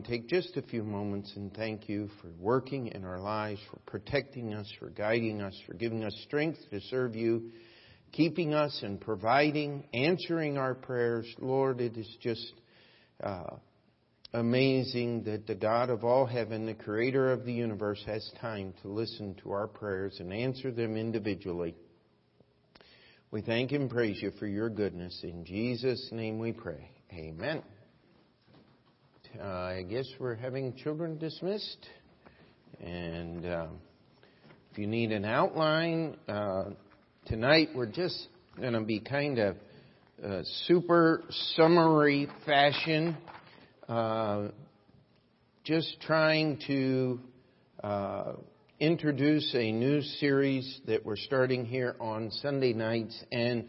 want to take just a few moments and thank you for working in our lives, for protecting us, for guiding us, for giving us strength to serve you, keeping us and providing, answering our prayers. Lord, it is just uh, amazing that the God of all heaven, the creator of the universe, has time to listen to our prayers and answer them individually. We thank and praise you for your goodness. In Jesus' name we pray. Amen. Uh, I guess we're having children dismissed. And uh, if you need an outline, uh, tonight we're just going to be kind of uh, super summary fashion, uh, just trying to uh, introduce a new series that we're starting here on Sunday nights. And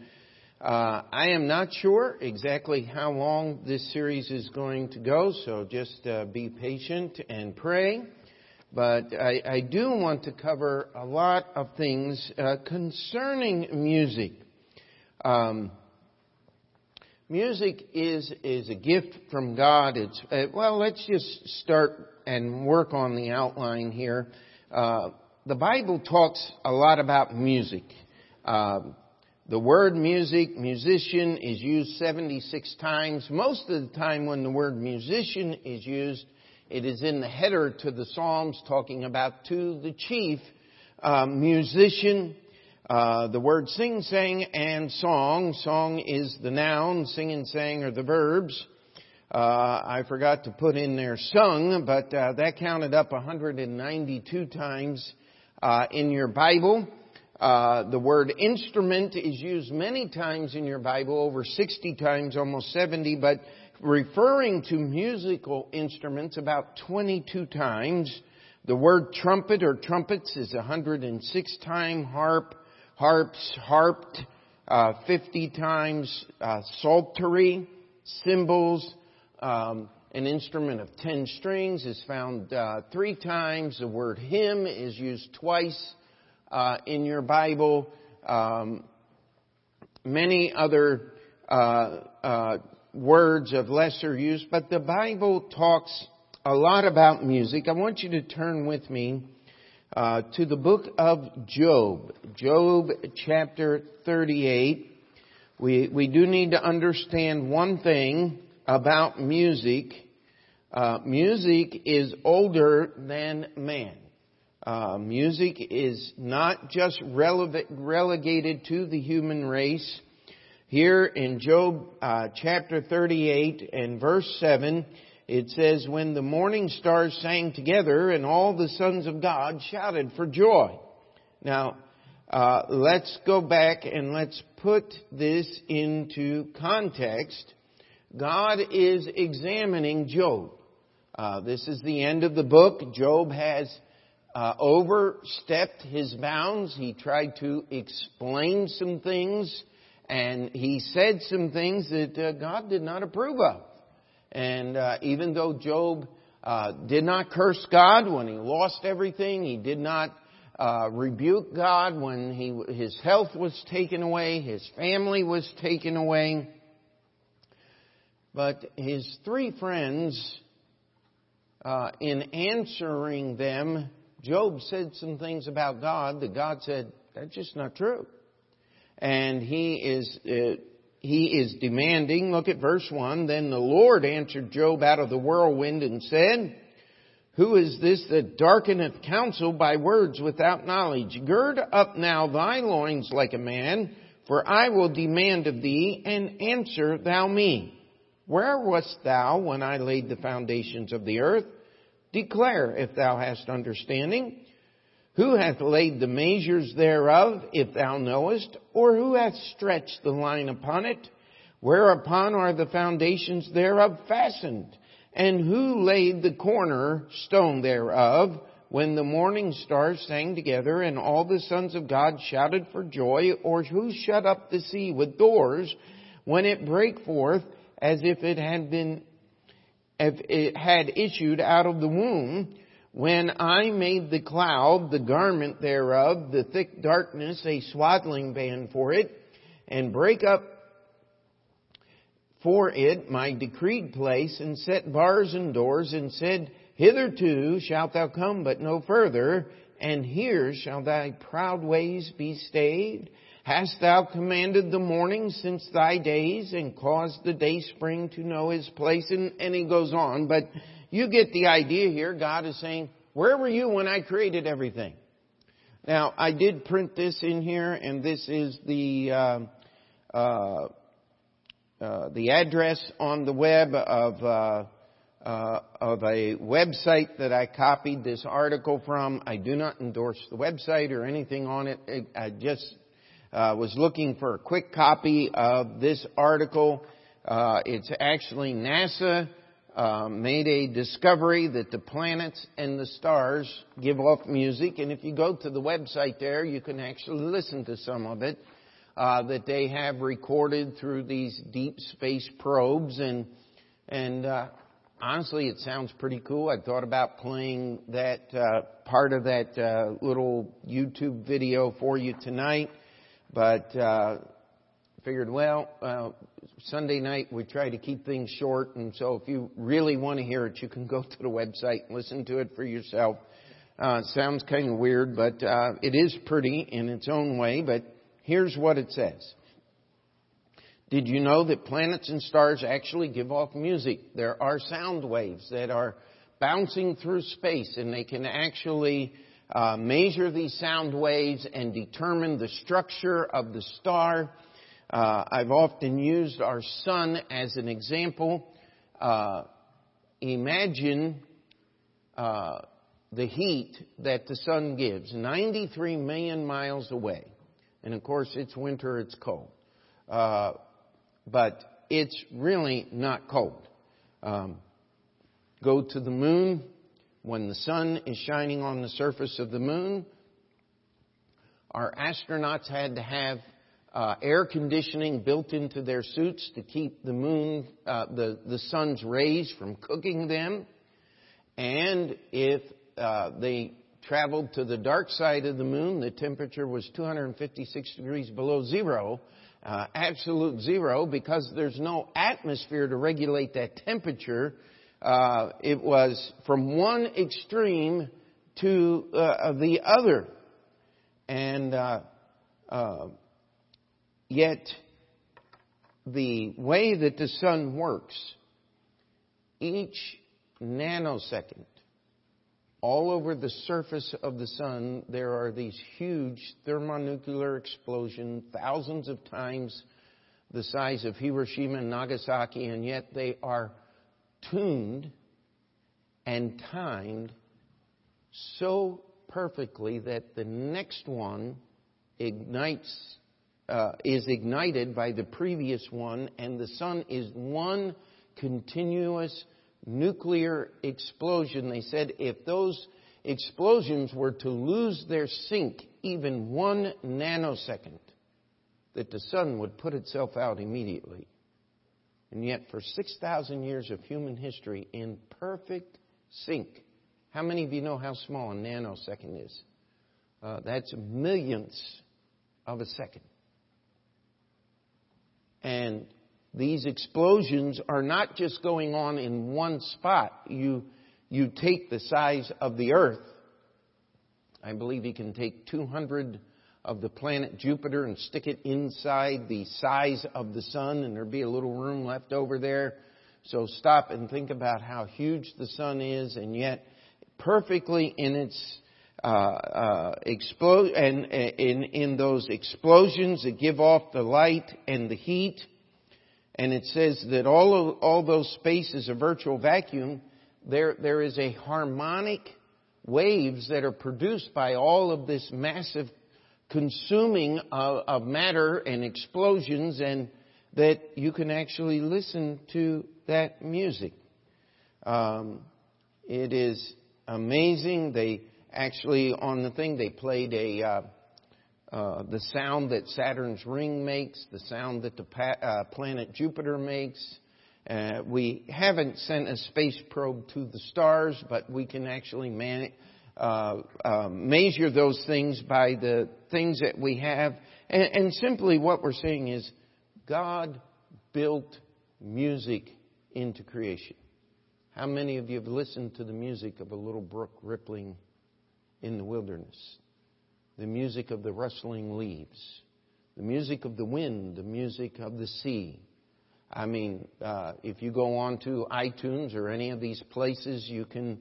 uh, I am not sure exactly how long this series is going to go, so just uh, be patient and pray. But I, I, do want to cover a lot of things uh, concerning music. Um, music is is a gift from God. It's uh, well. Let's just start and work on the outline here. Uh, the Bible talks a lot about music. Um, the word music, musician, is used 76 times. Most of the time when the word musician is used, it is in the header to the Psalms talking about to the chief uh, musician. Uh, the word sing, sang, and song. Song is the noun. Sing and sang are the verbs. Uh, I forgot to put in there sung, but uh, that counted up 192 times uh, in your Bible. Uh, the word instrument is used many times in your Bible, over 60 times, almost 70, but referring to musical instruments about 22 times. The word trumpet or trumpets is 106 times, harp, harps, harped, uh, 50 times, uh, psaltery, cymbals, um, an instrument of 10 strings is found uh, three times. The word hymn is used twice uh, in your Bible. Um, many other uh, uh, words of lesser use, but the Bible talks a lot about music. I want you to turn with me uh, to the book of Job, Job chapter 38. We, we do need to understand one thing about music. Uh, music is older than man. Uh, music is not just rele- relegated to the human race. Here in Job uh, chapter 38 and verse 7, it says, When the morning stars sang together and all the sons of God shouted for joy. Now, uh, let's go back and let's put this into context. God is examining Job. Uh, this is the end of the book. Job has uh, overstepped his bounds. He tried to explain some things, and he said some things that uh, God did not approve of. And uh, even though Job uh, did not curse God when he lost everything, he did not uh, rebuke God when he, his health was taken away, his family was taken away. But his three friends, uh, in answering them, Job said some things about God that God said, that's just not true. And he is, uh, he is demanding, look at verse 1, then the Lord answered Job out of the whirlwind and said, Who is this that darkeneth counsel by words without knowledge? Gird up now thy loins like a man, for I will demand of thee, and answer thou me. Where wast thou when I laid the foundations of the earth? Declare if thou hast understanding. Who hath laid the measures thereof, if thou knowest? Or who hath stretched the line upon it? Whereupon are the foundations thereof fastened? And who laid the corner stone thereof? When the morning stars sang together and all the sons of God shouted for joy, or who shut up the sea with doors when it brake forth as if it had been Eh, had issued out of the womb, when I made the cloud the garment thereof, the thick darkness a swaddling band for it, and break up for it my decreed place, and set bars and doors, and said, Hitherto shalt thou come, but no further, and here shall thy proud ways be stayed. Hast thou commanded the morning since thy days, and caused the day spring to know his place? And, and he goes on, but you get the idea here. God is saying, where were you when I created everything? Now, I did print this in here, and this is the uh, uh, uh, the address on the web of uh, uh, of a website that I copied this article from. I do not endorse the website or anything on it. I just uh, was looking for a quick copy of this article. it's actually NASA uh, made a discovery that the planets and the stars give off music, and if you go to the website there, you can actually listen to some of it uh, that they have recorded through these deep space probes, and and uh, honestly, it sounds pretty cool. I thought about playing that uh, part of that uh, little YouTube video for you tonight, but uh, figured, well, uh, Sunday night we try to keep things short, and so if you really want to hear it, you can go to the website and listen to it for yourself. Uh, sounds kind of weird, but uh, it is pretty in its own way. But here's what it says. Did you know that planets and stars actually give off music? There are sound waves that are bouncing through space, and they can actually uh, measure these sound waves and determine the structure of the star uh, I've often used our sun as an example. Uh, imagine uh, the heat that the sun gives, 93 million miles away. And of course, it's winter, it's cold. Uh, but it's really not cold. Um, go to the moon. When the sun is shining on the surface of the moon, our astronauts had to have uh, air conditioning built into their suits to keep the moon, uh, the, the sun's rays from cooking them. And if uh, they traveled to the dark side of the moon, the temperature was 256 degrees below zero, uh, absolute zero, because there's no atmosphere to regulate that temperature. Uh, it was from one extreme to uh, the other. And Yet, the way that the sun works, each nanosecond, all over the surface of the sun, there are these huge thermonuclear explosions, thousands of times the size of Hiroshima and Nagasaki, and yet they are tuned and timed so perfectly that the next one ignites uh, is ignited by the previous one, and the sun is one continuous nuclear explosion. They said if those explosions were to lose their sync even one nanosecond, that the sun would put itself out immediately. And yet, for 6,000 years of human history, in perfect sync, how many of you know how small a nanosecond is? Uh, that's millionths of a second. And these explosions are not just going on in one spot. You, you take the size of the Earth. I believe you can take 200 of the planet Jupiter and stick it inside the size of the sun, and there'd be a little room left over there. So stop and think about how huge the sun is, and yet perfectly in its uh, uh, and in in those explosions that give off the light and the heat, and it says that all of, all those spaces are virtual vacuum. There there is a harmonic waves that are produced by all of this massive consuming of, of matter and explosions, and that you can actually listen to that music. Um, it is amazing. They actually on the thing they played a uh, uh, the sound that Saturn's ring makes, the sound that the pa- uh, planet Jupiter makes. Uh, we haven't sent a space probe to the stars, but we can actually man- uh, uh, measure those things by the things that we have. And, and simply what we're saying is God built music into creation. How many of you have listened to the music of a little brook rippling in the wilderness? The music of the rustling leaves, the music of the wind, the music of the sea. I mean, uh, if you go on to iTunes or any of these places, you can,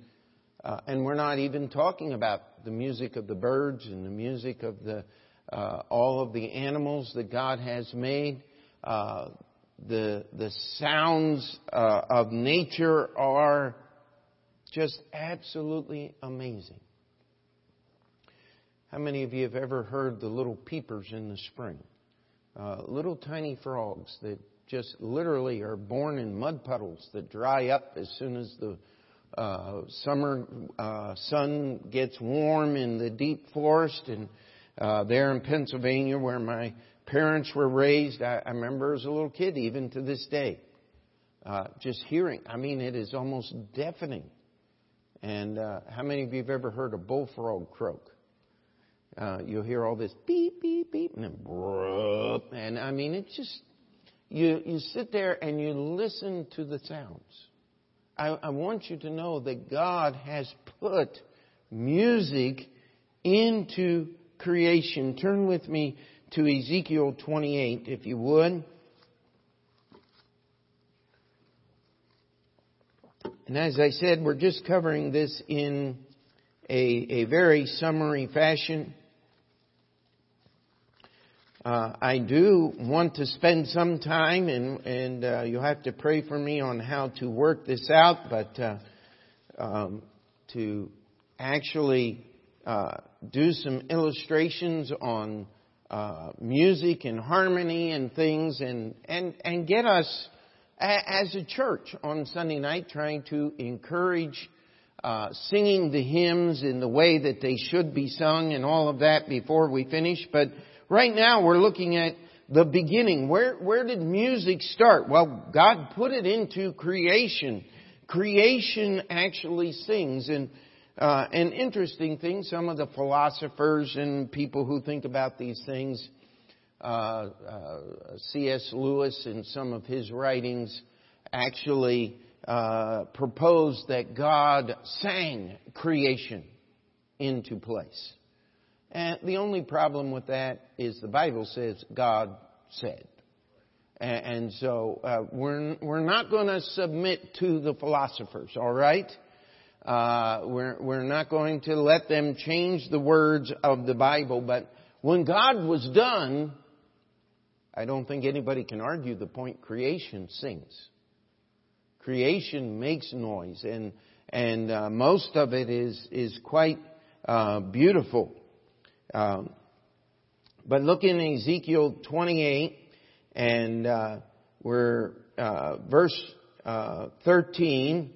uh, and we're not even talking about the music of the birds and the music of the uh, all of the animals that God has made. Uh, the, the sounds uh, of nature are just absolutely amazing. How many of you have ever heard the little peepers in the spring? Uh, little tiny frogs that just literally are born in mud puddles that dry up as soon as the uh, summer uh, sun gets warm in the deep forest. And uh, there in Pennsylvania, where my parents were raised. I, I remember as a little kid, even to this day, uh, just hearing. I mean, it is almost deafening. And uh, how many of you have ever heard a bullfrog croak? Uh, you'll hear all this beep, beep, beep, and then bruh, and I mean, it's just you. You sit there and you listen to the sounds. I, I want you to know that God has put music into creation. Turn with me to Ezekiel 28, if you would. And as I said, we're just covering this in a, a very summary fashion. Uh, I do want to spend some time, and, and uh, you'll have to pray for me on how to work this out, but uh, um, to actually uh, do some illustrations on uh, music and harmony and things and, and, and get us as a church on Sunday night trying to encourage uh, singing the hymns in the way that they should be sung and all of that before we finish. But right now we're looking at the beginning. Where, where did music start? Well, God put it into creation. Creation actually sings and uh, an interesting thing, some of the philosophers and people who think about these things, uh, uh, C.S. Lewis in some of his writings actually uh, proposed that God sang creation into place. And the only problem with that is the Bible says God said. And, so uh, we're, we're not going to submit to the philosophers, all right? Uh, we're, we're not going to let them change the words of the Bible, but when God was done, I don't think anybody can argue the point creation sings. Creation makes noise, and, and uh, most of it is, is quite uh, beautiful. Um, but look in Ezekiel 28, and uh, we're, uh, verse uh, 13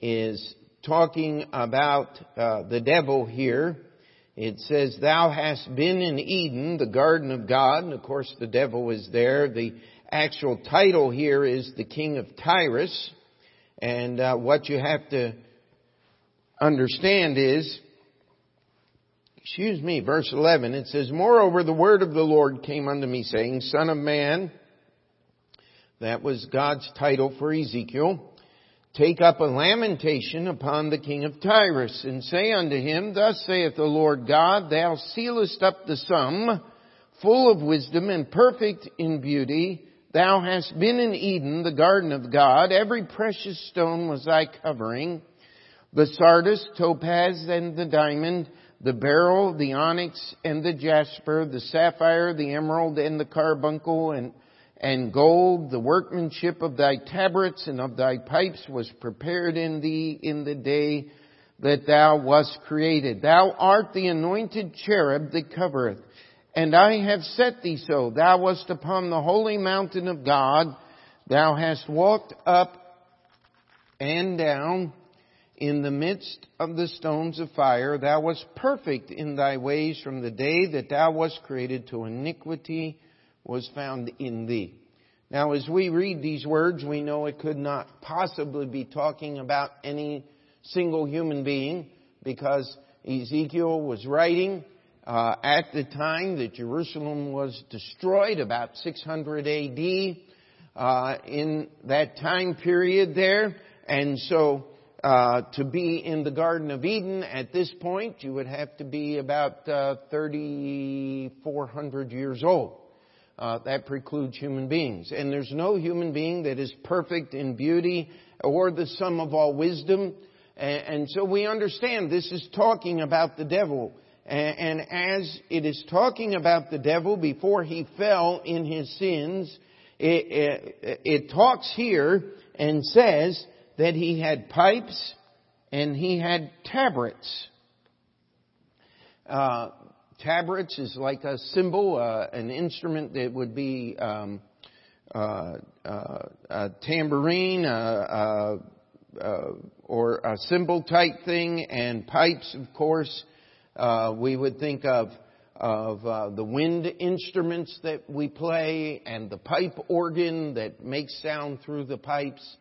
is talking about uh, the devil here. It says, Thou hast been in Eden, the garden of God. And of course, the devil is there. The actual title here is the king of Tyrus. And uh, what you have to understand is, excuse me, verse 11, it says, Moreover, the word of the Lord came unto me, saying, Son of man, that was God's title for Ezekiel. Take up a lamentation upon the king of Tyrus, and say unto him, Thus saith the Lord God, Thou sealest up the sum, full of wisdom and perfect in beauty. Thou hast been in Eden, the garden of God. Every precious stone was thy covering. The sardius, topaz, and the diamond, the beryl, the onyx, and the jasper, the sapphire, the emerald, and the carbuncle, and and gold, the workmanship of thy tabrets and of thy pipes was prepared in thee in the day that thou wast created. Thou art the anointed cherub that covereth, and I have set thee so. Thou wast upon the holy mountain of God. Thou hast walked up and down in the midst of the stones of fire. Thou wast perfect in thy ways from the day that thou wast created to iniquity was found in thee. Now, as we read these words, we know it could not possibly be talking about any single human being because Ezekiel was writing uh, at the time that Jerusalem was destroyed, about 600 AD. uh, in that time period there. And so, uh, to be in the Garden of Eden at this point, you would have to be about uh, 3,400 years old. Uh, that precludes human beings. And there's no human being that is perfect in beauty or the sum of all wisdom. And, and so we understand this is talking about the devil. And, and as it is talking about the devil before he fell in his sins, it, it, it talks here and says that he had pipes and he had tabrets. Uh, tabrets is like a cymbal, uh, an instrument that would be um, uh, uh a tambourine uh, uh, or a cymbal type thing, and pipes, of course. we would think of of the wind instruments that we play and the pipe organ that makes sound through the pipes.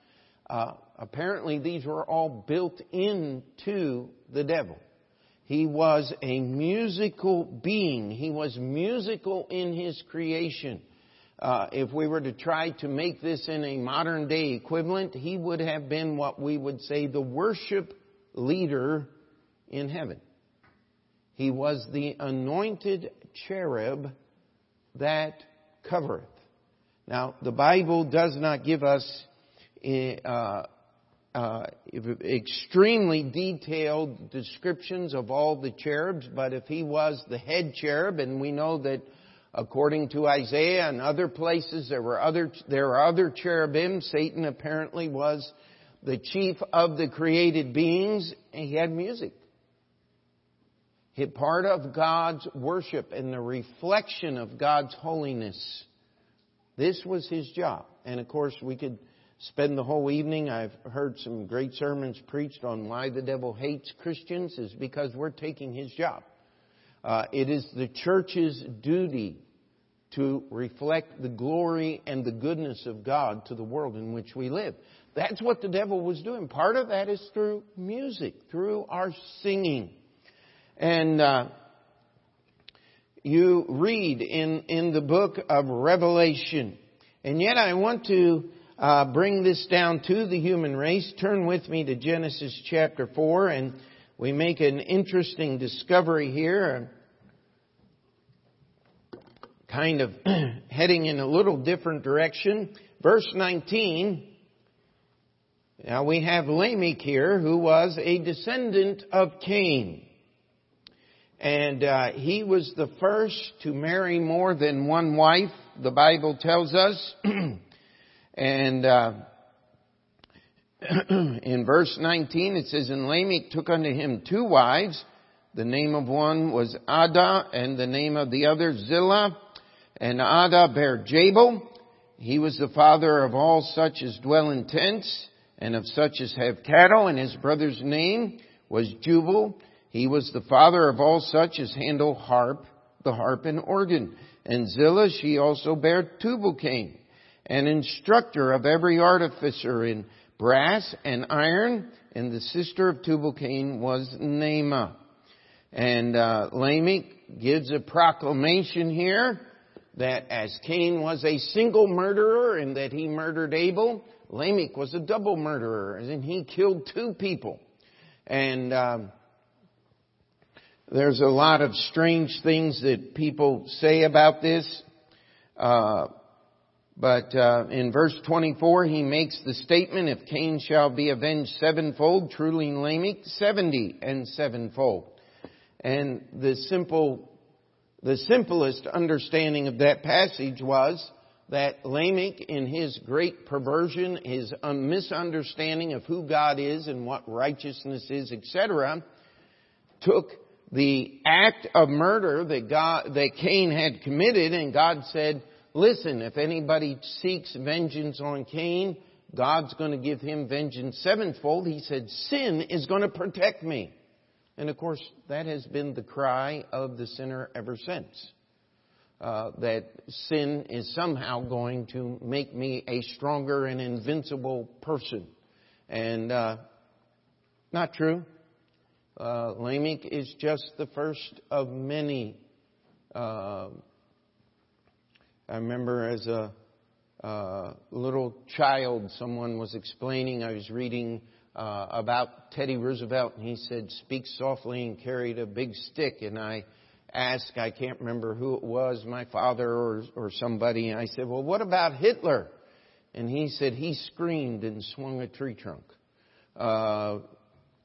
Apparently, these were all built into the devil. He was a musical being. He was musical in his creation. Uh, if we were to try to make this in a modern day equivalent, he would have been what we would say the worship leader in heaven. He was the anointed cherub that covereth. Now, the Bible does not give us uh, uh, extremely detailed descriptions of all the cherubs, but if he was the head cherub, and we know that according to Isaiah and other places there were other there are other cherubim, Satan apparently was the chief of the created beings, and he had music. Part of God's worship and the reflection of God's holiness. This was his job. And of course we could spend the whole evening. I've heard some great sermons preached on why the devil hates Christians is because we're taking his job. Uh, it is the church's duty to reflect the glory and the goodness of God to the world in which we live. That's what the devil was doing. Part of that is through music, through our singing. And uh, you read in, in the book of Revelation. And yet I want to uh, bring this down to the human race, turn with me to Genesis chapter 4 and we make an interesting discovery here. Kind of heading in a little different direction. Verse 19. Now we have Lamech here, who was a descendant of Cain. And uh, he was the first to marry more than one wife, the Bible tells us. And uh, in verse 19 it says, And Lamech took unto him two wives. The name of one was Ada, and the name of the other Zillah. And Ada bare Jabal. He was the father of all such as dwell in tents, and of such as have cattle, and his brother's name was Jubal. He was the father of all such as handle harp, the harp and organ. And Zillah, she also bare Tubal-Cain an instructor of every artificer in brass and iron, and the sister of Tubal-Cain was Naamah. And uh, Lamech gives a proclamation here that as Cain was a single murderer and that he murdered Abel, Lamech was a double murderer and he killed two people. And um, there's a lot of strange things that people say about this. Uh, but uh, in verse 24, he makes the statement, if Cain shall be avenged sevenfold, truly Lamech seventy and sevenfold. And the simple, the simplest understanding of that passage was that Lamech, in his great perversion, his misunderstanding of who God is and what righteousness is, etc., took the act of murder that God, that Cain had committed, and God said, Listen, if anybody seeks vengeance on Cain, God's going to give him vengeance sevenfold. He said, sin is going to protect me. And of course, that has been the cry of the sinner ever since. Uh, that sin is somehow going to make me a stronger and invincible person. And uh, not true. Uh, Lamech is just the first of many uh, I remember as a uh, little child, someone was explaining, I was reading uh, about Teddy Roosevelt, and he said, Speak softly and carried a big stick. And I asked, I can't remember who it was, my father or, or somebody, and I said, Well, what about Hitler? And he said, He screamed and swung a tree trunk. Uh,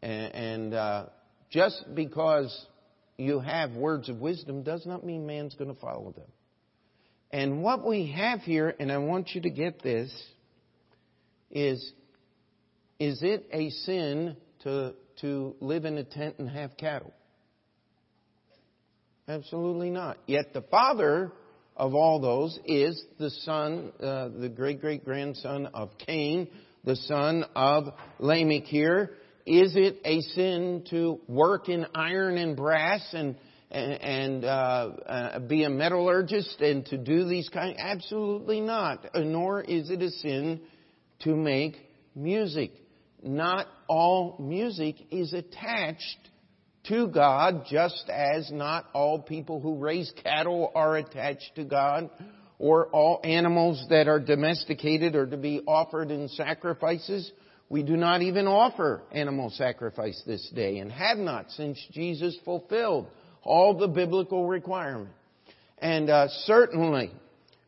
and, and uh, just because you have words of wisdom does not mean man's going to follow them. And what we have here, and I want you to get this, is is it a sin to, to live in a tent and have cattle? Absolutely not. Yet the father of all those is the son, uh, the great great grandson of Cain, the son of Lamech here. Is it a sin to work in iron and brass and and, uh, uh, be a metallurgist and to do these kind? Absolutely not. Nor is it a sin to make music not all music is attached to God, just as not all people who raise cattle are attached to God, or all animals that are domesticated are to be offered in sacrifices. We do not even offer animal sacrifice this day, and have not since Jesus fulfilled all the biblical requirement. And uh, certainly,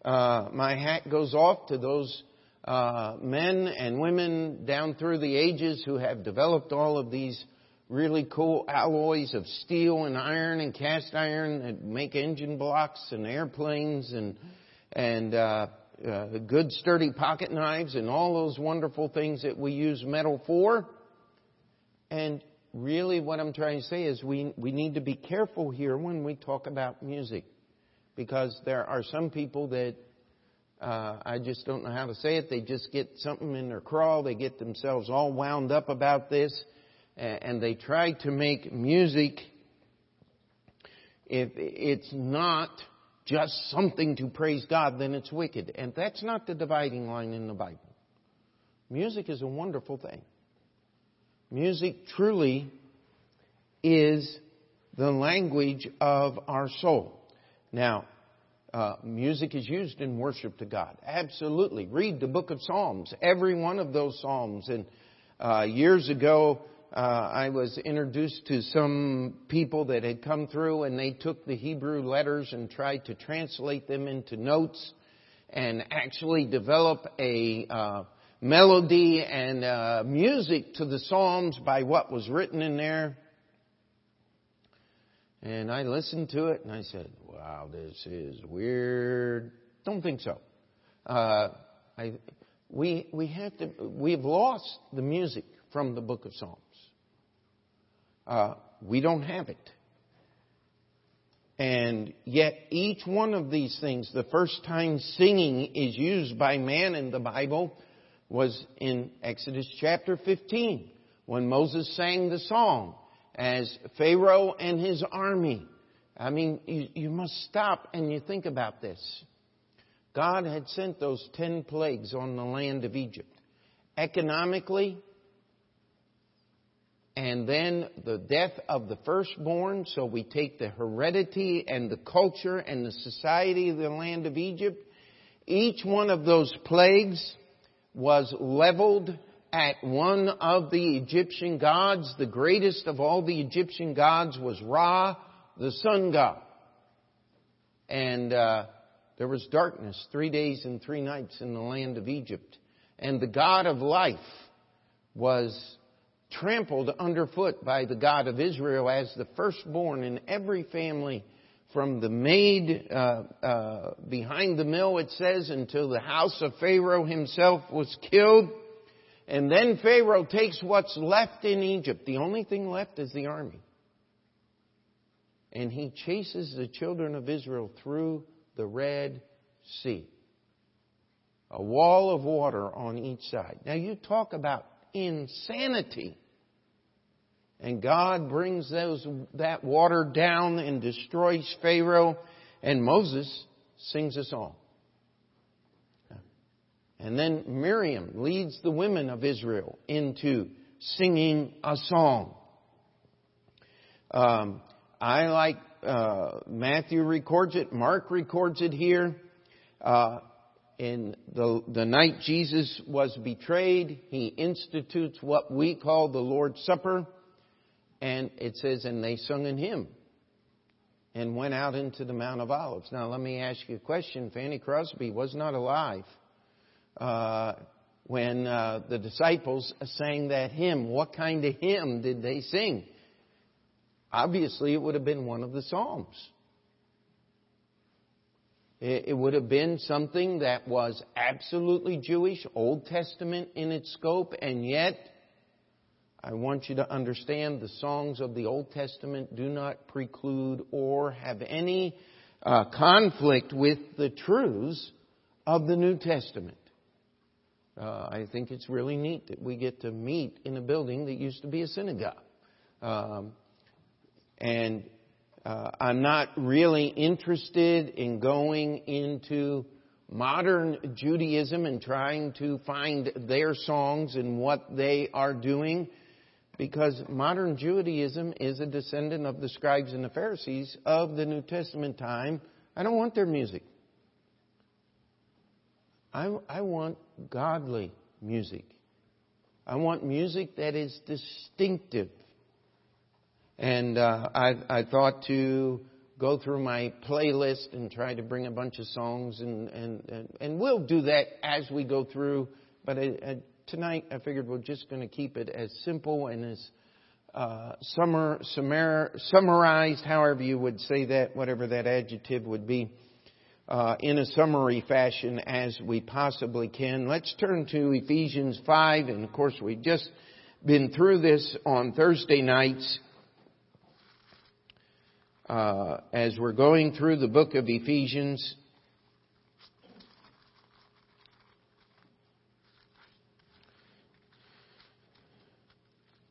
uh, my hat goes off to those uh, men and women down through the ages who have developed all of these really cool alloys of steel and iron and cast iron that make engine blocks and airplanes and and uh, uh, good sturdy pocket knives and all those wonderful things that we use metal for. And really, what I'm trying to say is we we need to be careful here when we talk about music, because there are some people that uh, I just don't know how to say it. They just get something in their craw. They get themselves all wound up about this, and they try to make music. If it's not just something to praise God, then it's wicked. And that's not the dividing line in the Bible. Music is a wonderful thing. Music truly is the language of our soul. Now, uh, music is used in worship to God. Absolutely. Read the book of Psalms, every one of those Psalms. And uh, years ago, uh, I was introduced to some people that had come through and they took the Hebrew letters and tried to translate them into notes and actually develop a uh, melody and uh, music to the Psalms by what was written in there. And I listened to it and I said, wow, this is weird. Don't think so. Uh, I, we, we have to, we've lost the music from the book of Psalms. Uh, we don't have it. And yet each one of these things, the first time singing is used by man in the Bible was in Exodus chapter 15 when Moses sang the song as Pharaoh and his army. I mean, you, you must stop and you think about this. God had sent those ten plagues on the land of Egypt. Economically, and then the death of the firstborn. So we take the heredity and the culture and the society of the land of Egypt. Each one of those plagues was leveled at one of the Egyptian gods. The greatest of all the Egyptian gods was Ra, the sun god. And uh, there was darkness three days and three nights in the land of Egypt. And the God of life was trampled underfoot by the God of Israel as the firstborn in every family from the maid uh, uh, behind the mill, it says, until the house of Pharaoh himself was killed. And then Pharaoh takes what's left in Egypt. The only thing left is the army. And he chases the children of Israel through the Red Sea. A wall of water on each side. Now you talk about insanity. And God brings those, that water down and destroys Pharaoh. And Moses sings a song. And then Miriam leads the women of Israel into singing a song. Um, I like uh, Matthew records it, Mark records it here. Uh, in the, the night Jesus was betrayed, he institutes what we call the Lord's Supper. And it says, and they sung in hymn and went out into the Mount of Olives. Now, let me ask you a question. Fanny Crosby was not alive uh, when uh, the disciples sang that hymn. What kind of hymn did they sing? Obviously, it would have been one of the Psalms. It would have been something that was absolutely Jewish, Old Testament in its scope, and yet I want you to understand the songs of the Old Testament do not preclude or have any uh, conflict with the truths of the New Testament. Uh, I think it's really neat that we get to meet in a building that used to be a synagogue. Um, and uh, I'm not really interested in going into modern Judaism and trying to find their songs and what they are doing because modern Judaism is a descendant of the scribes and the Pharisees of the New Testament time. I don't want their music. I, I want godly music. I want music that is distinctive. And uh, I, I thought to go through my playlist and try to bring a bunch of songs, and, and, and, and we'll do that as we go through. But I, I tonight I figured we're just going to keep it as simple and as uh, summar, summarized, however you would say that, whatever that adjective would be, uh, in a summary fashion as we possibly can. Let's turn to Ephesians 5, and of course we've just been through this on Thursday nights. Uh, as we're going through the book of Ephesians,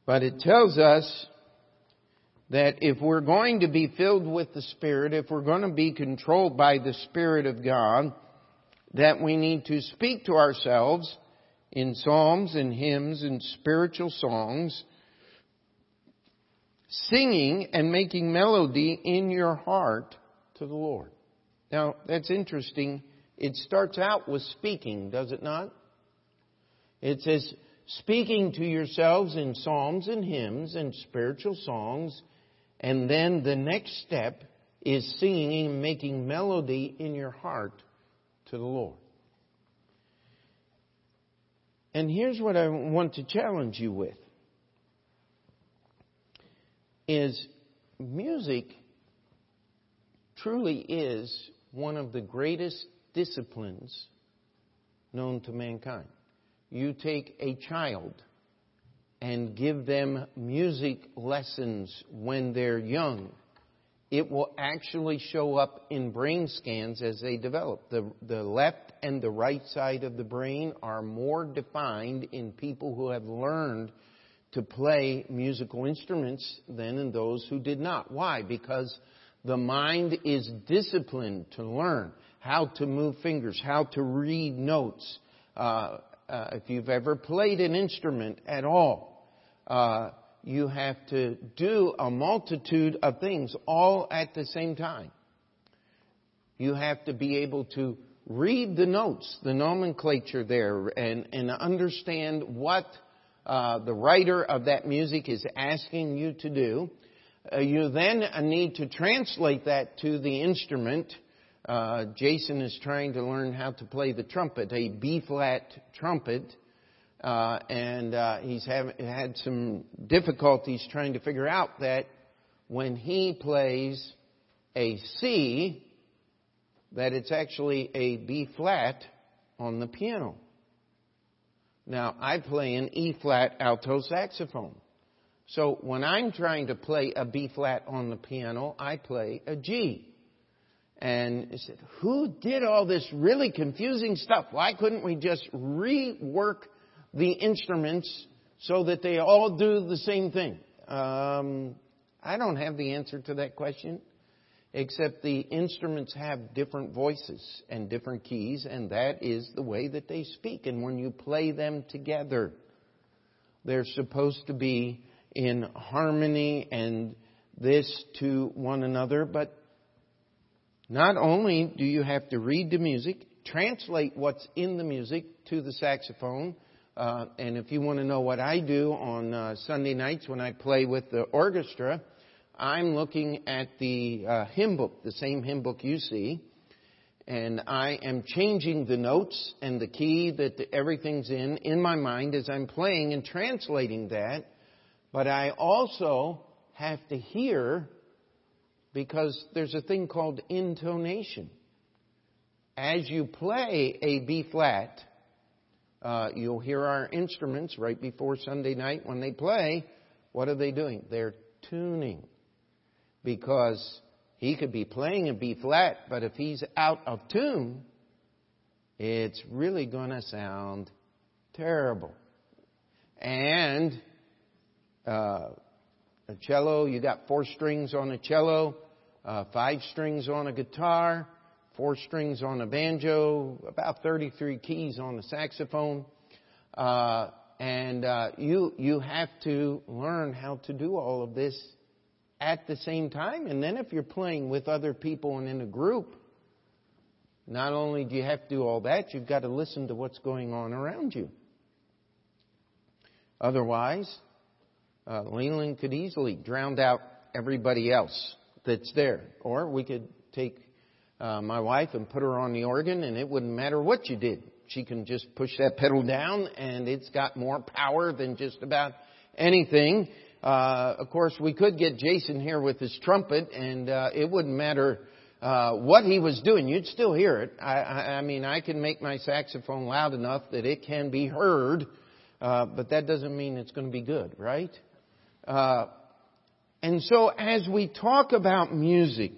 But it tells us that if we're going to be filled with the Spirit, if we're going to be controlled by the Spirit of God, that we need to speak to ourselves in psalms and hymns and spiritual songs, singing and making melody in your heart to the Lord. Now, that's interesting. It starts out with speaking, does it not? It says, speaking to yourselves in psalms and hymns and spiritual songs. And then the next step is singing and making melody in your heart to the Lord. And here's what I want to challenge you with is music truly is one of the greatest disciplines known to mankind you take a child and give them music lessons when they're young, it will actually show up in brain scans as they develop. The, the left and the right side of the brain are more defined in people who have learned to play musical instruments than in those who did not. Why? Because the mind is disciplined to learn how to move fingers, how to read notes, uh, uh, if you've ever played an instrument at all, uh, you have to do a multitude of things all at the same time. You have to be able to read the notes, the nomenclature there, and, and understand what uh, the writer of that music is asking you to do. Uh, you then need to translate that to the instrument uh, Jason is trying to learn how to play the trumpet, a B flat trumpet, uh, and uh, he's have, had some difficulties trying to figure out that when he plays a C, that it's actually a B flat on the piano. Now, I play an E flat alto saxophone. So when I'm trying to play a B flat on the piano, I play a G and said, Who did all this really confusing stuff? Why couldn't we just rework the instruments so that they all do the same thing? Um, I don't have the answer to that question, except the instruments have different voices and different keys, and that is the way that they speak. And when you play them together, they're supposed to be in harmony and this to one another, but not only do you have to read the music, translate what's in the music to the saxophone. Uh, and if you want to know what I do on uh, Sunday nights when I play with the orchestra, I'm looking at the uh, hymn book, the same hymn book you see, and I am changing the notes and the key that everything's in in my mind as I'm playing and translating that. But I also have to hear because there's a thing called intonation. As you play a B flat, uh, you'll hear our instruments right before Sunday night when they play. What are they doing? They're tuning. Because he could be playing a B flat, but if he's out of tune, it's really going to sound terrible. And uh, a cello, you got four strings on a cello, uh, five strings on a guitar, four strings on a banjo, about 33 keys on a saxophone. Uh, and uh, you you have to learn how to do all of this at the same time. And then if you're playing with other people and in a group, not only do you have to do all that, you've got to listen to what's going on around you. Otherwise, uh, Leland could easily drown out everybody else that's there. Or we could take uh, my wife and put her on the organ, and it wouldn't matter what you did. She can just push that pedal down, and it's got more power than just about anything. Uh, of course, we could get Jason here with his trumpet, and uh, it wouldn't matter uh, what he was doing. You'd still hear it. I, I, I mean, I can make my saxophone loud enough that it can be heard, uh, but that doesn't mean it's going to be good, right? Uh, and so, as we talk about music,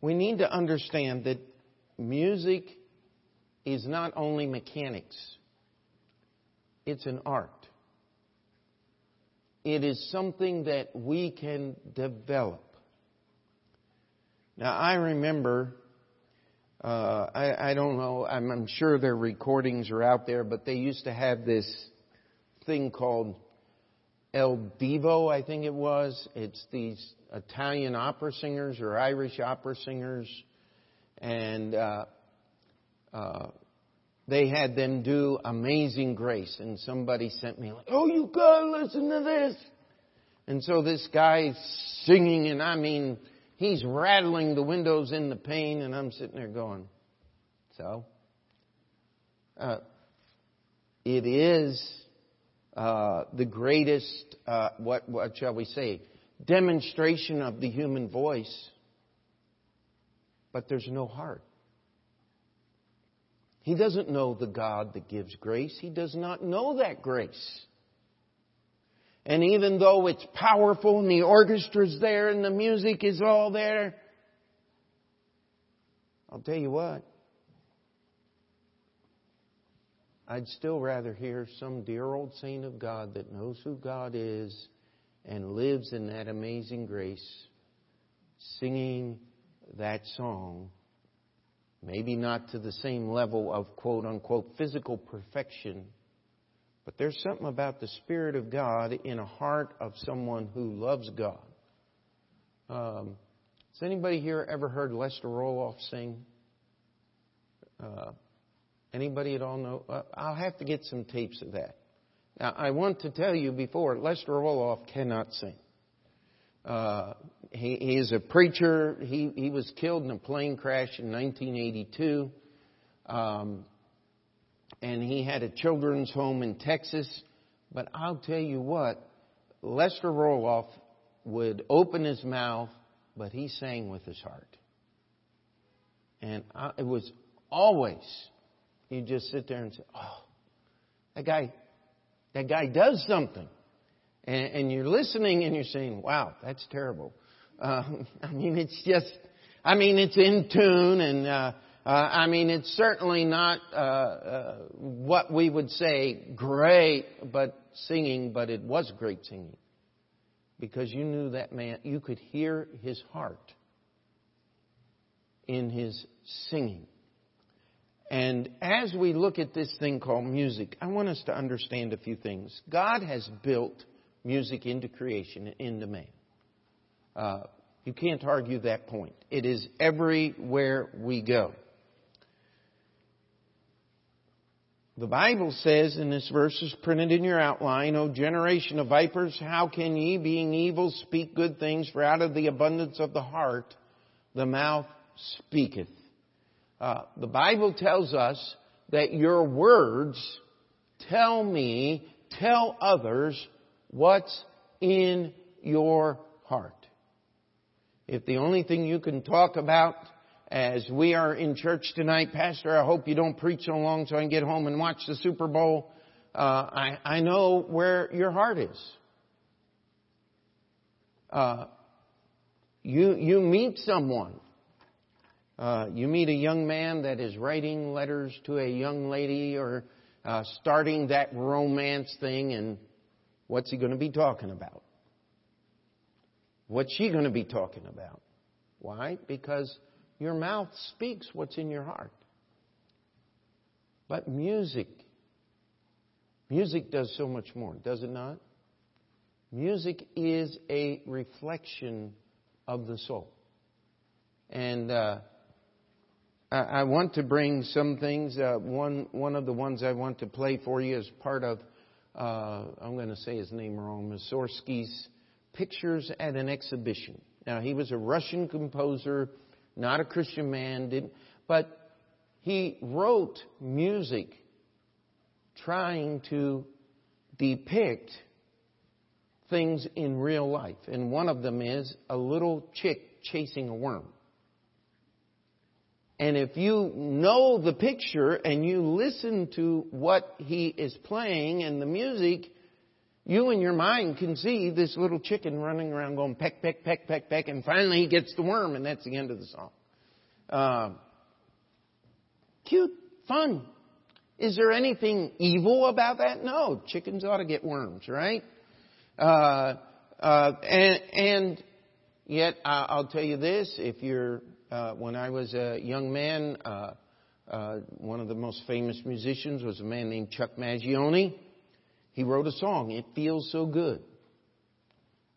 we need to understand that music is not only mechanics, it's an art. It is something that we can develop. Now, I remember, uh, I, I, don't know, I'm, I'm sure their recordings are out there, but they used to have this thing called El Divo, I think it was. It's these Italian opera singers or Irish opera singers, and uh, uh, they had them do Amazing Grace, and somebody sent me like, "Oh, you gotta listen to this." And so this guy's singing, and I mean, he's rattling the windows in the pane, and I'm sitting there going, "So." Uh, it is uh, the greatest, uh, what, what shall we say, demonstration of the human voice, but there's no heart. He doesn't know the God that gives grace. He does not know that grace. And even though it's powerful and the orchestra's there and the music is all there, I'll tell you what, I'd still rather hear some dear old saint of God that knows who God is and lives in that amazing grace singing that song. Maybe not to the same level of quote unquote physical perfection, but there's something about the Spirit of God in a heart of someone who loves God. Um, has anybody here ever heard Lester Roloff sing? Uh, Anybody at all know? Uh, I'll have to get some tapes of that. Now, I want to tell you before, Lester Roloff cannot sing. Uh, he, he is a preacher. He, he was killed in a plane crash in 1982. Um, and he had a children's home in Texas. But I'll tell you what, Lester Roloff would open his mouth, but he sang with his heart. And I, it was always you just sit there and say, "Oh, that guy, that guy does something," and, and you're listening and you're saying, "Wow, that's terrible." Uh, I mean, it's just, I mean, it's in tune, and uh, uh, I mean, it's certainly not uh, uh, what we would say great, but singing, but it was great singing because you knew that man, you could hear his heart in his singing. And as we look at this thing called music, I want us to understand a few things. God has built music into creation, into man. Uh, You can't argue that point. It is everywhere we go. The Bible says, and this verse is printed in your outline, O generation of vipers, how can ye, being evil, speak good things? For out of the abundance of the heart, the mouth speaketh. Uh, the Bible tells us that your words tell me, tell others what's in your heart. If the only thing you can talk about as we are in church tonight, Pastor, I hope you don't preach so long so I can get home and watch the Super Bowl. Uh, I, I know where your heart is. Uh, you, you meet someone. Uh, you meet a young man that is writing letters to a young lady or uh, starting that romance thing, and what's he going to be talking about? What's she going to be talking about? Why? Because your mouth speaks what's in your heart. But music, music does so much more, does it not? Music is a reflection of the soul. And uh, I, want to bring some things. Uh, one, one of the ones I want to play for you is part of, uh, I'm going to say his name wrong, Mussorgsky's Pictures at an Exhibition. Now, he was a Russian composer, not a Christian man, but he wrote music trying to depict things in real life. And one of them is a little chick chasing a worm. And if you know the picture and you listen to what he is playing and the music, you in your mind can see this little chicken running around going peck, peck, peck, peck, peck, and finally he gets the worm, and that's the end of the song. Uh, cute, fun. Is there anything evil about that? No. Chickens ought to get worms, right? Uh, uh, and, and, yet, I'll tell you this: if you're, uh, when I was a young man, uh, uh, one of the most famous musicians was a man named Chuck Mangione. He wrote a song, It Feels So Good.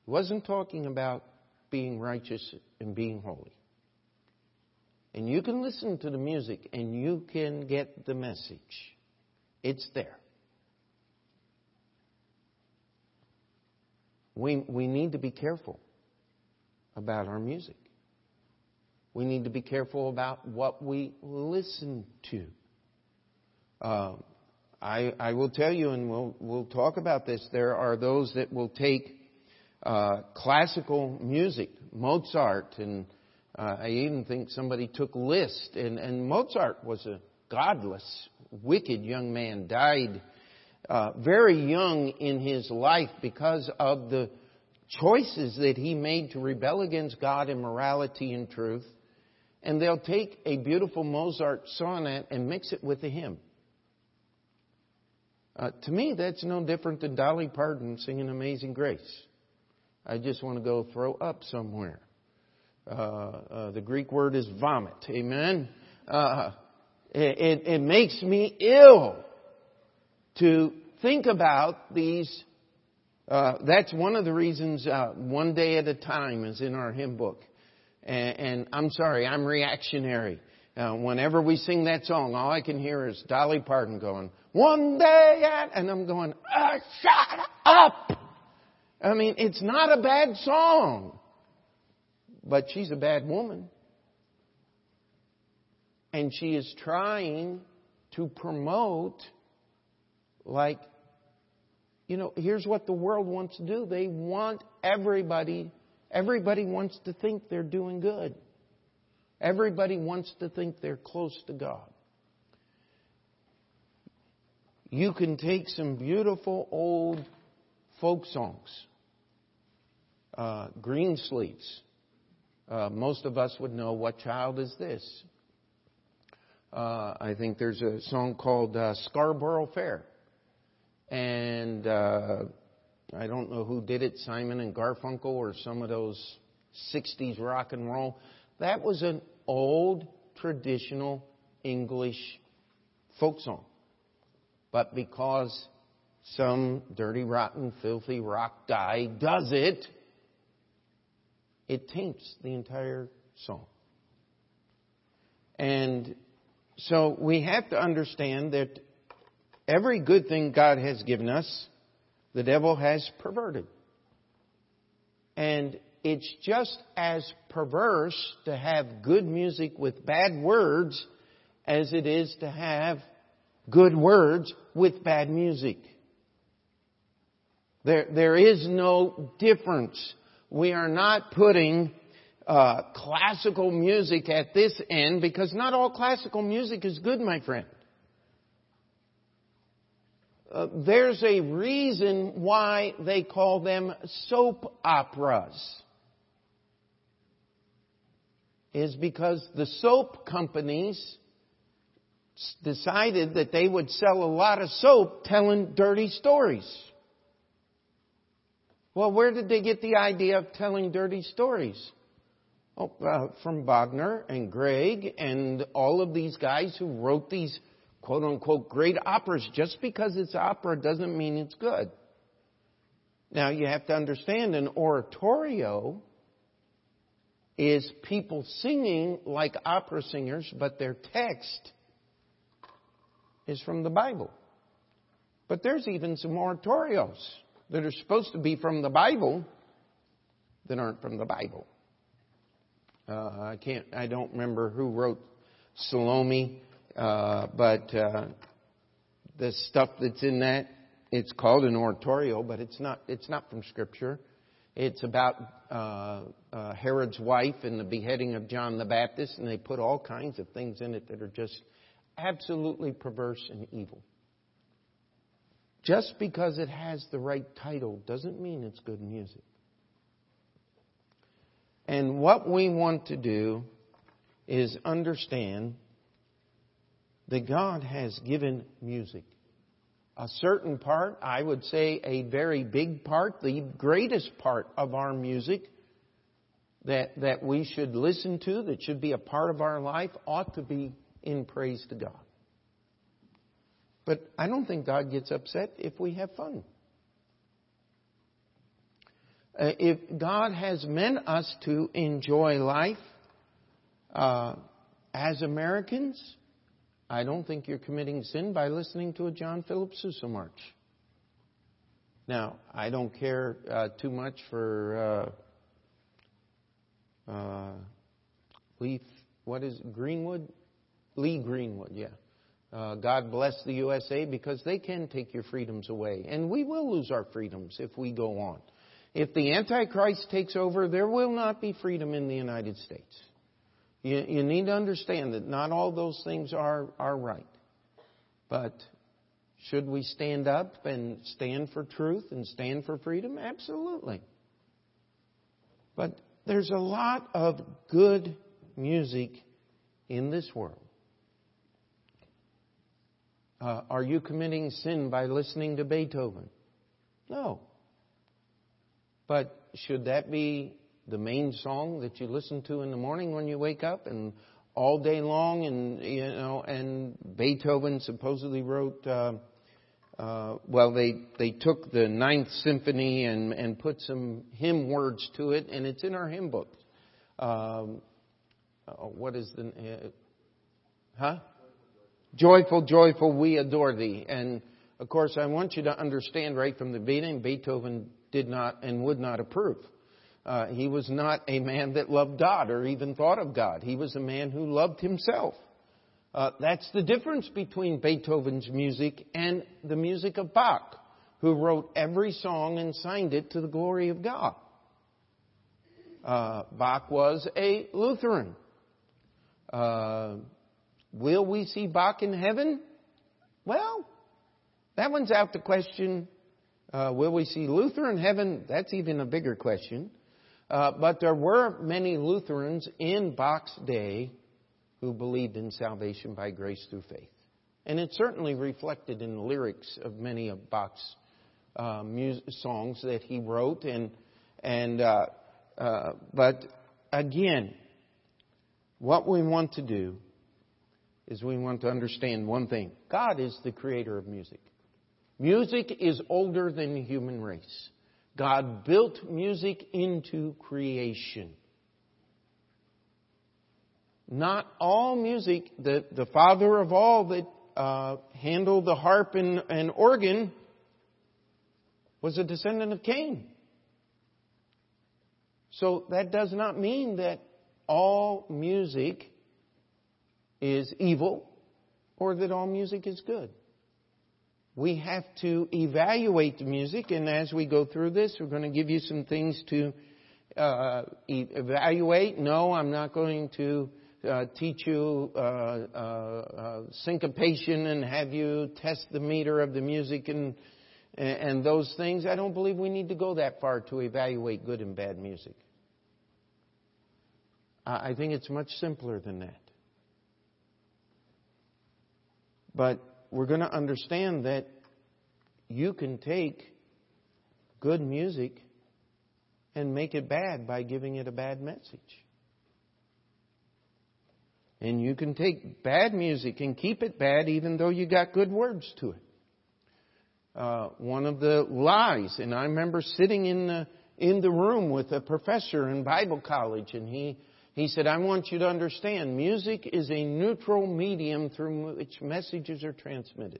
He wasn't talking about being righteous and being holy. And you can listen to the music and you can get the message. It's there. We, we need to be careful about our music. We need to be careful about what we listen to. Um, I, I will tell you, and we'll, we'll talk about this, there are those that will take uh, classical music, Mozart, and uh, I even think somebody took Liszt, and, and Mozart was a godless, wicked young man, died uh, very young in his life because of the choices that he made to rebel against God and morality and truth. And they'll take a beautiful Mozart sonnet and mix it with a hymn. Uh, to me, that's no different than Dolly Parton singing Amazing Grace. I just want to go throw up somewhere. Uh, uh, the Greek word is vomit. Amen. Uh, it, it, makes me ill to think about these. Uh, that's one of the reasons uh, one day at a time is in our hymn book. And, and I'm sorry, I'm reactionary. Uh, whenever we sing that song, all I can hear is Dolly Parton going, one day at, and I'm going, shut up! I mean, it's not a bad song, but she's a bad woman. And she is trying to promote, like, you know, here's what the world wants to do. They want everybody, everybody wants to think they're doing good. Everybody wants to think they're close to God you can take some beautiful old folk songs, uh, Greensleeves. Uh, most of us would know what child is this. Uh, I think there's a song called uh, Scarborough Fair, and uh, I don't know who did it, Simon and Garfunkel or some of those '60s rock and roll. That was an old traditional English folk song. But because some dirty, rotten, filthy rock guy does it, it taints the entire song. And so we have to understand that every good thing God has given us, the devil has perverted. And it's just as perverse to have good music with bad words as it is to have good words with bad music. There, there is no difference. We are not putting uh, classical music at this end because not all classical music is good, my friend. Uh, there's a reason why they call them soap operas. Is because the soap companies decided that they would sell a lot of soap telling dirty stories. Well, where did they get the idea of telling dirty stories? Oh, uh, from Wagner and Grieg and all of these guys who wrote these quote unquote great operas. Just because it's opera doesn't mean it's good. Now you have to understand an oratorio is people singing like opera singers, but their text is from the Bible. But there's even some oratorios that are supposed to be from the Bible that aren't from the Bible. Uh, I can't, I don't remember who wrote Salome, uh, but uh, the stuff that's in that, it's called an oratorio, but it's not, it's not from Scripture. It's about uh, uh, Herod's wife and the beheading of John the Baptist, and they put all kinds of things in it that are just absolutely perverse and evil. Just because it has the right title doesn't mean it's good music. And what we want to do is understand that God has given music. A certain part, I would say a very big part, the greatest part of our music that, that we should listen to, that should be a part of our life, ought to be in praise to God. But I don't think God gets upset if we have fun. Uh, if God has meant us to enjoy life uh, as Americans, I don't think you're committing sin by listening to a John Philip Sousa march. Now, I don't care uh, too much for uh, uh, Leaf. What is it? Greenwood? Lee Greenwood, yeah. Uh, God bless the USA because they can take your freedoms away. And we will lose our freedoms if we go on. If the Antichrist takes over, there will not be freedom in the United States. You, you need to understand that not all those things are, are right. But should we stand up and stand for truth and stand for freedom? Absolutely. But there's a lot of good music in this world. Uh, are you committing sin by listening to Beethoven? No. But should that be the main song that you listen to in the morning when you wake up and all day long and you know and Beethoven supposedly wrote uh, uh, well they they took the ninth symphony and and put some hymn words to it and it's in our hymn book. Um, uh, what is the uh, huh? Joyful joyful we adore thee. And of course I want you to understand right from the beginning Beethoven did not and would not approve. Uh, he was not a man that loved God or even thought of God. He was a man who loved himself. Uh, that's the difference between Beethoven's music and the music of Bach, who wrote every song and signed it to the glory of God. Uh, Bach was a Lutheran. Uh, will we see Bach in heaven? Well, that one's out the question uh, will we see Luther in heaven? That's even a bigger question. Uh, but there were many Lutherans in Bach's day who believed in salvation by grace through faith. And it certainly reflected in the lyrics of many of Bach's uh, music, songs that he wrote. And, and, uh, uh, but again, what we want to do is we want to understand one thing God is the creator of music. Music is older than the human race. God built music into creation. Not all music, the, the father of all that uh, handled the harp and, and organ was a descendant of Cain. So that does not mean that all music is evil or that all music is good. We have to evaluate the music, and as we go through this, we're going to give you some things to uh, evaluate. No, I'm not going to uh, teach you uh, uh, uh, syncopation and have you test the meter of the music and and those things. I don't believe we need to go that far to evaluate good and bad music. I think it's much simpler than that. But we're going to understand that you can take good music and make it bad by giving it a bad message. And you can take bad music and keep it bad even though you got good words to it. Uh, one of the lies, and I remember sitting in the, in the room with a professor in Bible college, and he he said, I want you to understand music is a neutral medium through which messages are transmitted.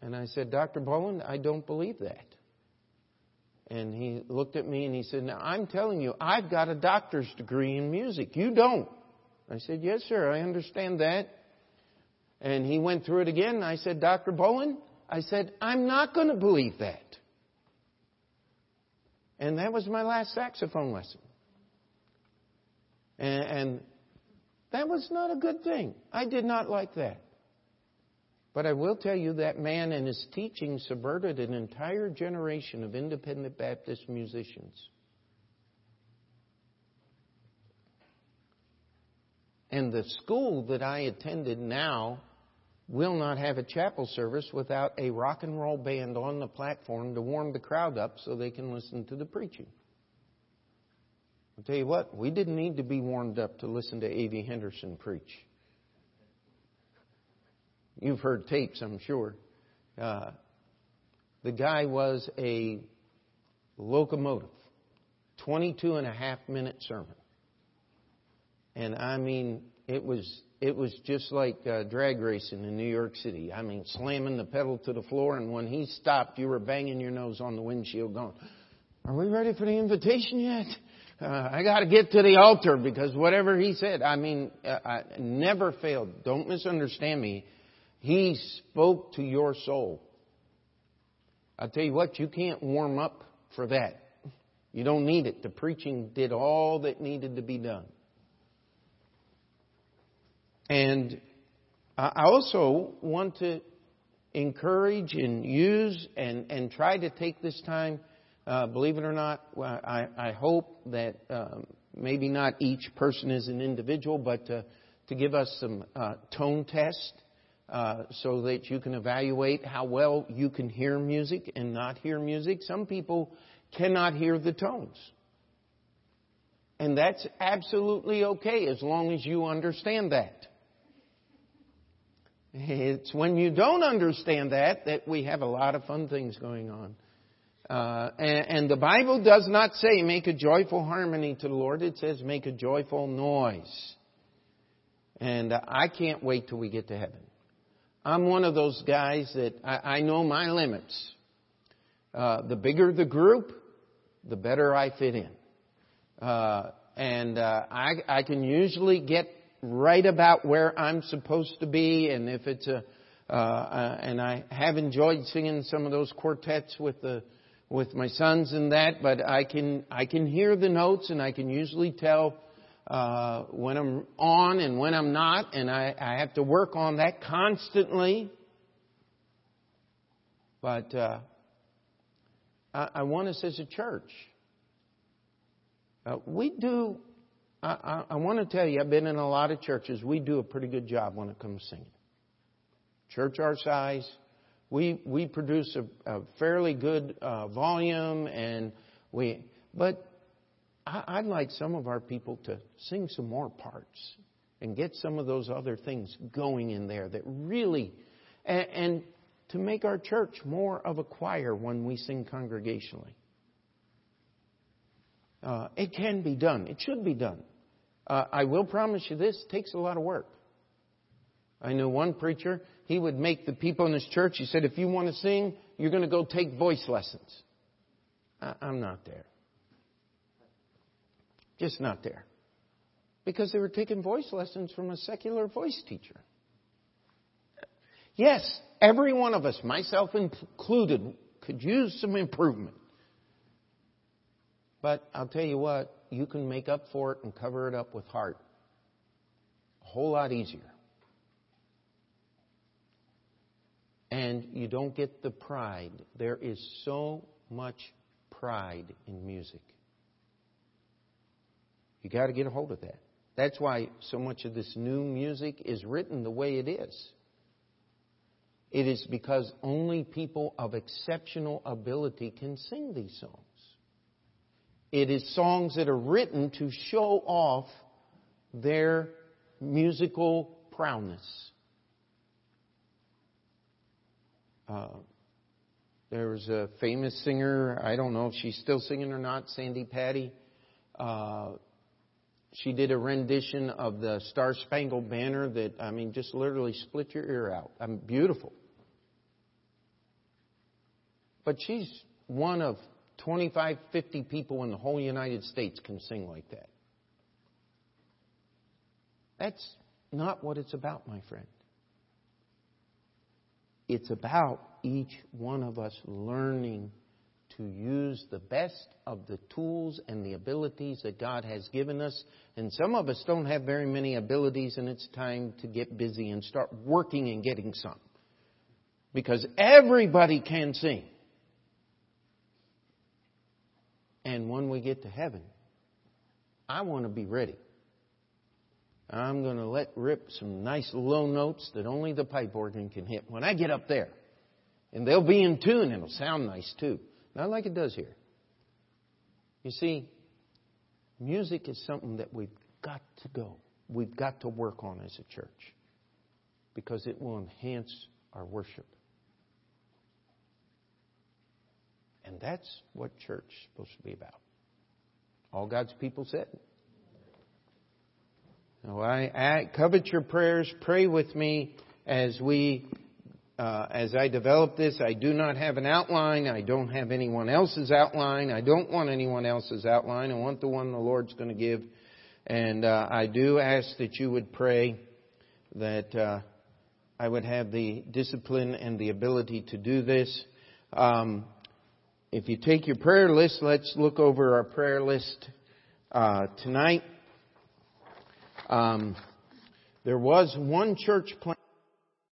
And I said, Dr. Bowen, I don't believe that. And he looked at me and he said, Now I'm telling you, I've got a doctor's degree in music. You don't. I said, Yes, sir, I understand that. And he went through it again and I said, Dr. Bowen, I said, I'm not going to believe that. And that was my last saxophone lesson. And, and that was not a good thing. I did not like that. But I will tell you that man and his teaching subverted an entire generation of independent Baptist musicians. And the school that I attended now will not have a chapel service without a rock and roll band on the platform to warm the crowd up so they can listen to the preaching. I'll tell you what, we didn't need to be warmed up to listen to A.V. Henderson preach. You've heard tapes, I'm sure. Uh, the guy was a locomotive, 22 and a half minute sermon. And I mean, it was it was just like uh, drag racing in New York City. I mean, slamming the pedal to the floor, and when he stopped, you were banging your nose on the windshield, going, "Are we ready for the invitation yet?" Uh, I got to get to the altar because whatever he said, I mean, uh, I never failed. Don't misunderstand me. He spoke to your soul. I'll tell you what, you can't warm up for that. You don't need it. The preaching did all that needed to be done. And I also want to encourage and use and, and try to take this time uh, believe it or not, I, I hope that um, maybe not each person is an individual, but uh, to give us some uh, tone test uh, so that you can evaluate how well you can hear music and not hear music. Some people cannot hear the tones. And that's absolutely okay as long as you understand that. It's when you don't understand that that we have a lot of fun things going on. Uh, and, and, the Bible does not say make a joyful harmony to the Lord. It says make a joyful noise. And uh, I can't wait till we get to heaven. I'm one of those guys that I, I know my limits. Uh, the bigger the group, the better I fit in. Uh, and uh, I, I can usually get right about where I'm supposed to be. And if it's a, uh, and I have enjoyed singing some of those quartets with the with my sons and that, but I can I can hear the notes and I can usually tell uh, when I'm on and when I'm not, and I, I have to work on that constantly. But uh, I, I want us as a church. Uh, we do. I, I, I want to tell you, I've been in a lot of churches. We do a pretty good job when it comes to singing. Church our size, we we produce a, fairly good uh, volume, and we. But I'd like some of our people to sing some more parts and get some of those other things going in there that really. And, and to make our church more of a choir when we sing congregationally. Uh, it can be done. It should be done. Uh, I will promise you this takes a lot of work. I know one preacher, he would make the people in his church, he said, if you want to sing, you're going to go take voice lessons. I'm not there. Just not there. Because they were taking voice lessons from a secular voice teacher. Yes, every one of us, myself included, could use some improvement. But I'll tell you what, you can make up for it and cover it up with heart. A whole lot easier. And you don't get the pride. There is so much pride in music. You got to get a hold of that. That's why so much of this new music is written the way it is. It is because only people of exceptional ability can sing these songs. It is songs that are written to show off their musical prowess. Uh, there was a famous singer, I don't know if she's still singing or not, Sandi Patty. Uh, she did a rendition of the Star Spangled Banner that, I mean, just literally split your ear out. I mean, beautiful. But she's one of 25, 50 people in the whole United States can sing like that. That's not what it's about, my friend. It's about each one of us learning to use the best of the tools and the abilities that God has given us. And some of us don't have very many abilities, and it's time to get busy and start working and getting some. Because everybody can sing. And when we get to heaven, I want to be ready. I'm going to let rip some nice low notes that only the pipe organ can hit when I get up there. And they'll be in tune and it'll sound nice too. Not like it does here. You see, music is something that we've got to go. We've got to work on as a church because it will enhance our worship. And that's what church is supposed to be about. All God's people said. I covet your prayers. Pray with me as we, uh, as I develop this. I do not have an outline. I don't have anyone else's outline. I don't want anyone else's outline. I want the one the Lord's going to give. And uh, I do ask that you would pray that uh, I would have the discipline and the ability to do this. Um, if you take your prayer list, let's look over our prayer list uh, tonight. Um, there was one church plant.